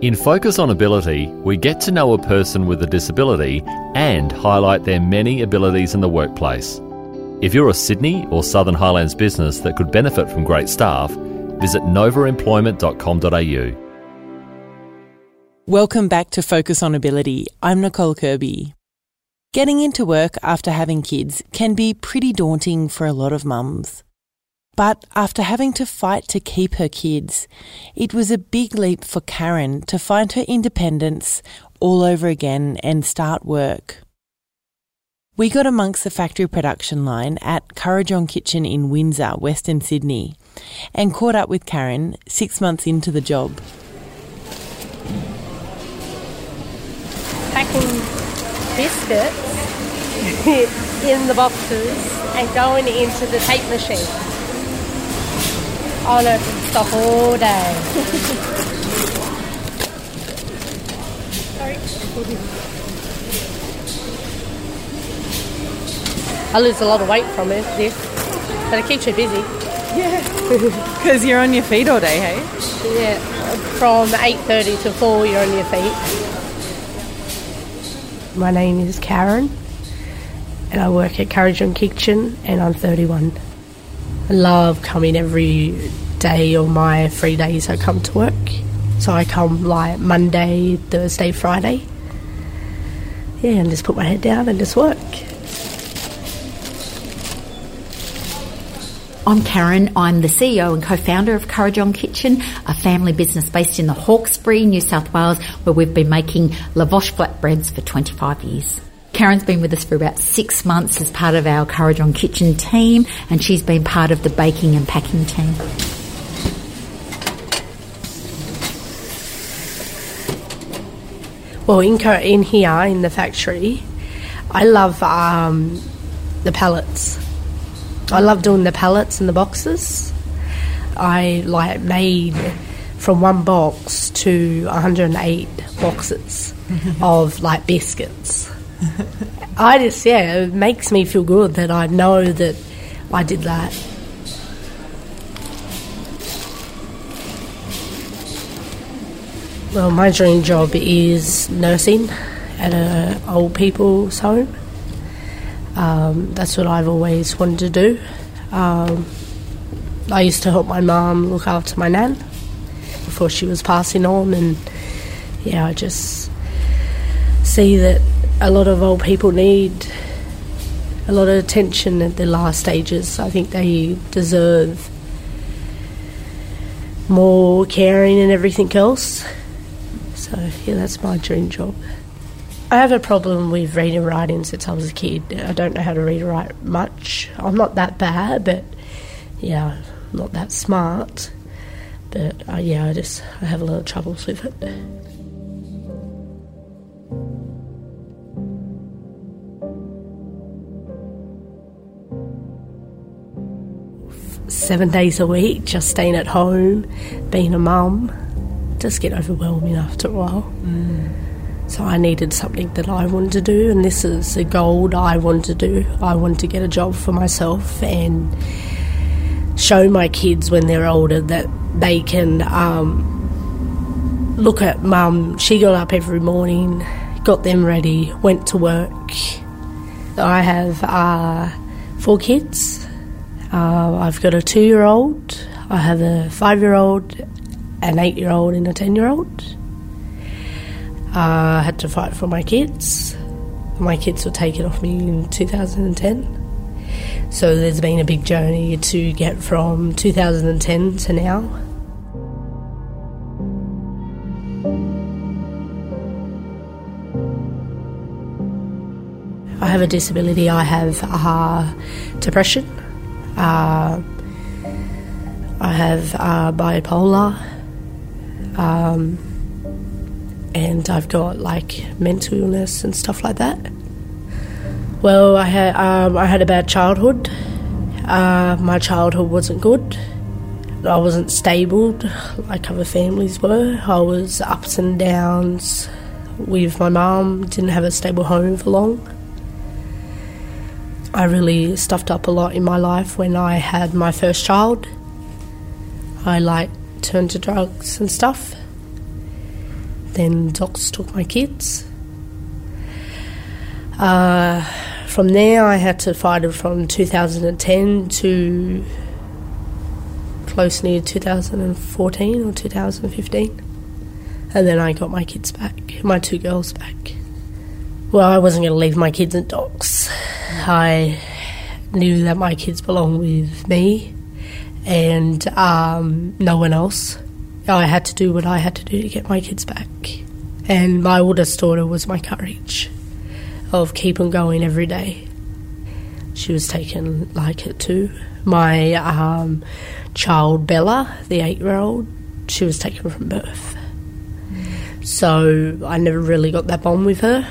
In Focus on Ability, we get to know a person with a disability and highlight their many abilities in the workplace. If you're a Sydney or Southern Highlands business that could benefit from great staff, visit novaemployment.com.au. Welcome back to Focus on Ability. I'm Nicole Kirby. Getting into work after having kids can be pretty daunting for a lot of mums. But after having to fight to keep her kids, it was a big leap for Karen to find her independence all over again and start work. We got amongst the factory production line at Kurrajong Kitchen in Windsor, Western Sydney, and caught up with Karen six months into the job. Packing biscuits in the boxes and going into the tape machine. Oh no, can stop all day. I lose a lot of weight from it, this, but it keeps you busy. Yeah, because you're on your feet all day, hey? Yeah, from 8.30 to 4 you're on your feet. My name is Karen and I work at Kurrajong Kitchen and I'm 31. Love coming every day of my three days I come to work. So I come like Monday, Thursday, Friday. Yeah, and just put my head down and just work. I'm Karen. I'm the CEO and co-founder of Kurrajong Kitchen, a family business based in the Hawkesbury, New South Wales, where we've been making lavash flatbreads for 25 years. Karen's been with us for about six months as part of our Kurrajong Kitchen team, and she's been part of the baking and packing team. Well, in, in here in the factory, I love um, the pallets. I love doing the pallets and the boxes. I like made from one box to 108 boxes of like biscuits. I just yeah, it makes me feel good that I know that I did that. Well, my dream job is nursing at an old people's home. Um, that's what I've always wanted to do. Um, I used to help my mum look after my nan before she was passing on, and yeah, I just see that a lot of old people need a lot of attention at their last stages. I think they deserve more caring and everything else. So, yeah, that's my dream job. I have a problem with reading and writing since I was a kid. I don't know how to read or write much. I'm not that bad, but yeah, not that smart. But uh, yeah, I just I have a lot of troubles with it. Seven days a week, just staying at home, being a mum, just get overwhelming after a while. Mm. So I needed something that I wanted to do, and this is a goal I wanted to do. I wanted to get a job for myself and show my kids when they're older that they can um, look at mum. She got up every morning, got them ready, went to work. I have uh, four kids. Uh, I've got a two year old, I have a five year old, an eight year old, and a ten year old. I uh, had to fight for my kids. My kids were taken off me in 2010. So there's been a big journey to get from 2010 to now. I have a disability. I have uh, depression. Uh, I have uh, bipolar. Um, and I've got like mental illness and stuff like that. Well, I had um, I had a bad childhood. Uh, my childhood wasn't good. I wasn't stable like other families were. I was ups and downs with my mum. Didn't have a stable home for long. I really stuffed up a lot in my life when I had my first child. I like turned to drugs and stuff then DoCS took my kids. Uh, from there, I had to fight it from 2010 to close near 2014 or 2015. And then I got my kids back, my two girls back. Well, I wasn't going to leave my kids at DoCS. I knew that my kids belong with me and um, no one else. I had to do what I had to do to get my kids back. And my oldest daughter was my courage of keeping going every day. She was taken like it too. My um, child Bella, the eight-year-old, she was taken from birth. So I never really got that bond with her.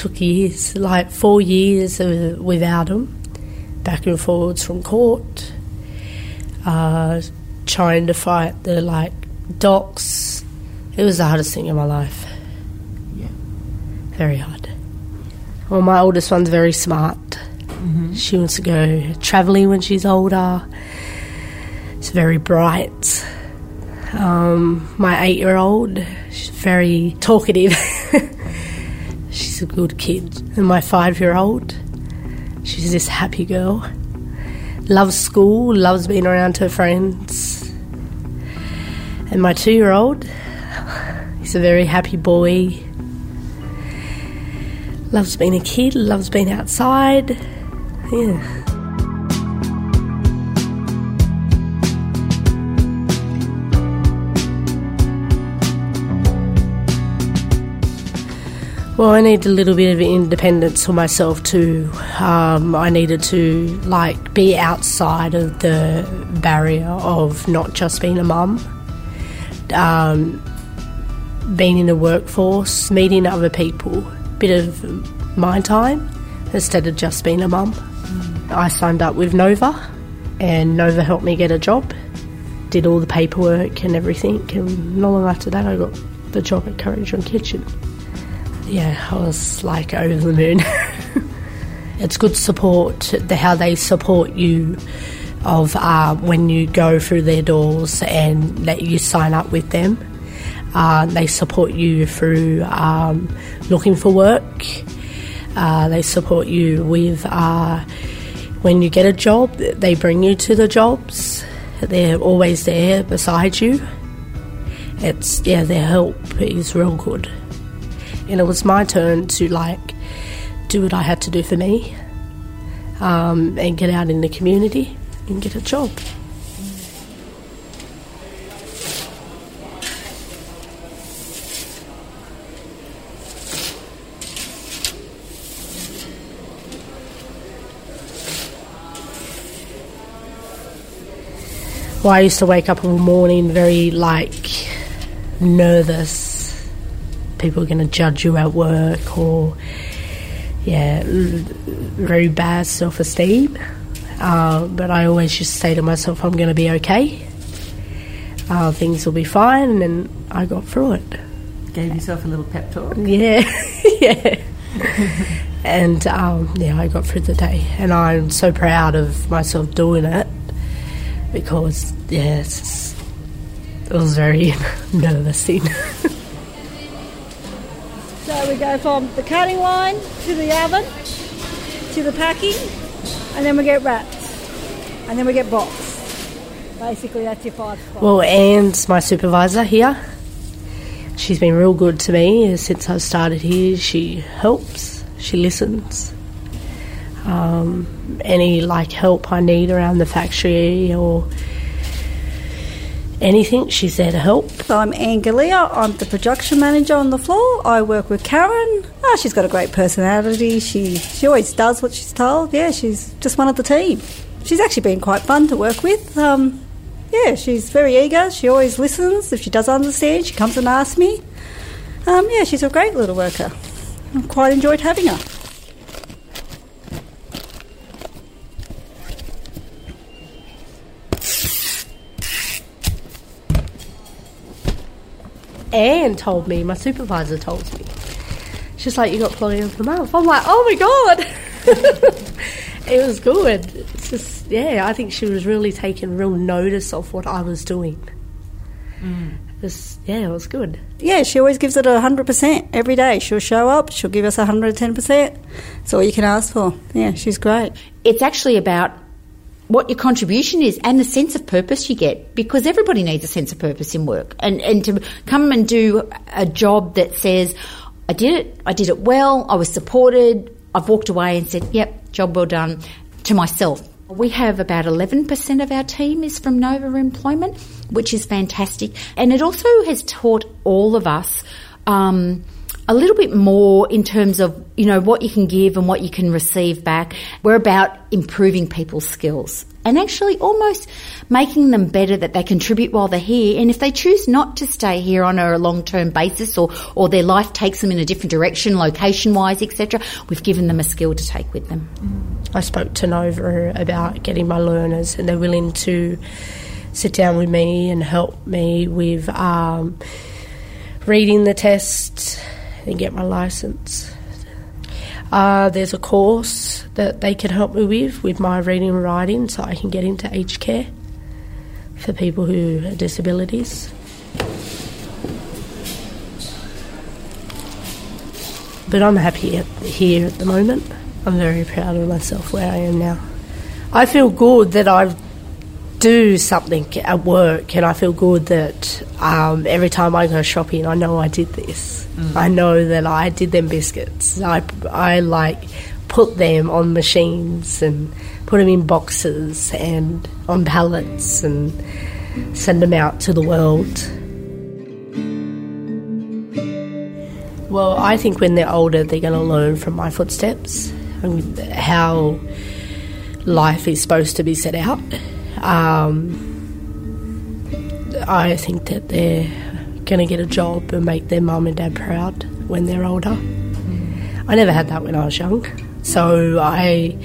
Took years, like four years without him, back and forwards from court, uh, trying to fight the like DoCS. It was the hardest thing in my life. Yeah. Very hard. Well, my oldest one's very smart. Mm-hmm. She wants to go travelling when she's older. She's very bright. Um, my eight year old, she's very talkative. a good kid. And my five year old, she's this happy girl. Loves school, loves being around her friends. And my two year old, he's a very happy boy loves being a kid, loves being outside. Yeah. Well, I need a little bit of independence for myself too. Um, I needed to like be outside of the barrier of not just being a mum, um, being in the workforce, meeting other people bit of my time instead of just being a mum. I signed up with Nova, and Nova helped me get a job, did all the paperwork and everything, and not long after that, I got the job at Kurrajong Kitchen. Yeah, I was like over the moon. it's good support, the, how they support you of uh, when you go through their doors and let you sign up with them uh, they support you through um, looking for work. Uh, they support you with uh, when you get a job, they bring you to the jobs. They're always there beside you. It's yeah, their help is real good. And it was my turn to like do what I had to do for me um, and get out in the community and get a job. Well, I used to wake up in the morning very like nervous. People are going to judge you at work, or yeah, very bad self esteem. Uh, but I always just say to myself, I'm going to be okay. Uh, things will be fine, and I got through it. Gave yourself a little pep talk. Yeah, yeah. and um, yeah, I got through the day, and I'm so proud of myself doing it because yes, it was very nervous scene. So we go from the cutting line to the oven to the packing, and then we get wrapped and then we get boxed. Basically, that's your five spots. Well, Anne's my supervisor here. She's been real good to me since I started here. She helps, she listens, um, any like help I need around the factory or anything, she's there to help. I'm Anne Galea. I'm the production manager on the floor. I work with Karen. Oh, she's got a great personality. She she always does what she's told. Yeah, she's just one of the team. She's actually been quite fun to work with. Um, yeah, she's very eager. She always listens. If she does understand, she comes and asks me. Um, yeah, she's a great little worker. I've quite enjoyed having her. Anne told me, my supervisor told me. She's like, you got plenty of the month. I'm like, oh my god. it was good. It's just, yeah, I think she was really taking real notice of what I was doing. Mm. It was- yeah, it was good. Yeah, she always gives it a 100% every day. She'll show up, she'll give us 110%. That's all you can ask for. Yeah, she's great. It's actually about what your contribution is and the sense of purpose you get because everybody needs a sense of purpose in work. And, and to come and do a job that says I did it I did it well I was supported I've walked away and said yep job well done to myself. We have about 11% of our team is from Nova Employment which is fantastic. And it also has taught all of us um, a little bit more in terms of you know what you can give and what you can receive back. We're about improving people's skills and actually almost making them better that they contribute while they're here. And if they choose not to stay here on a long term basis or or their life takes them in a different direction, location wise, etc., we've given them a skill to take with them. I spoke to Nova about getting my learners, and they're willing to sit down with me and help me with um, reading the test and get my license. Uh, there's a course that they can help me with with my reading and writing, so I can get into aged care for people who have disabilities. But I'm happy here at the moment. I'm very proud of myself where I am now. I feel good that I do something at work, and I feel good that um, every time I go shopping, I know I did this. I know that I did them biscuits. I, I like put them on machines and put them in boxes and on pallets and send them out to the world. Well, I think when they're older, they're going to learn from my footsteps and how life is supposed to be set out. Um, I think that they're going to get a job and make their mum and dad proud when they're older. I never had that when I was young, so I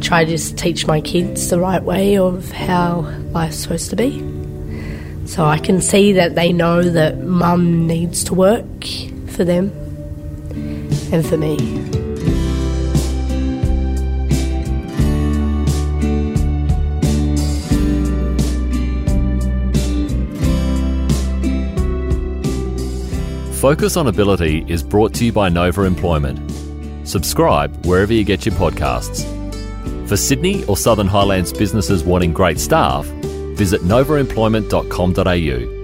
try to just teach my kids the right way of how life's supposed to be. So I can see that they know that mum needs to work for them and for me. Focus on Ability is brought to you by Nova Employment. Subscribe wherever you get your podcasts. For Sydney or Southern Highlands businesses wanting great staff, visit novaemployment.com.au.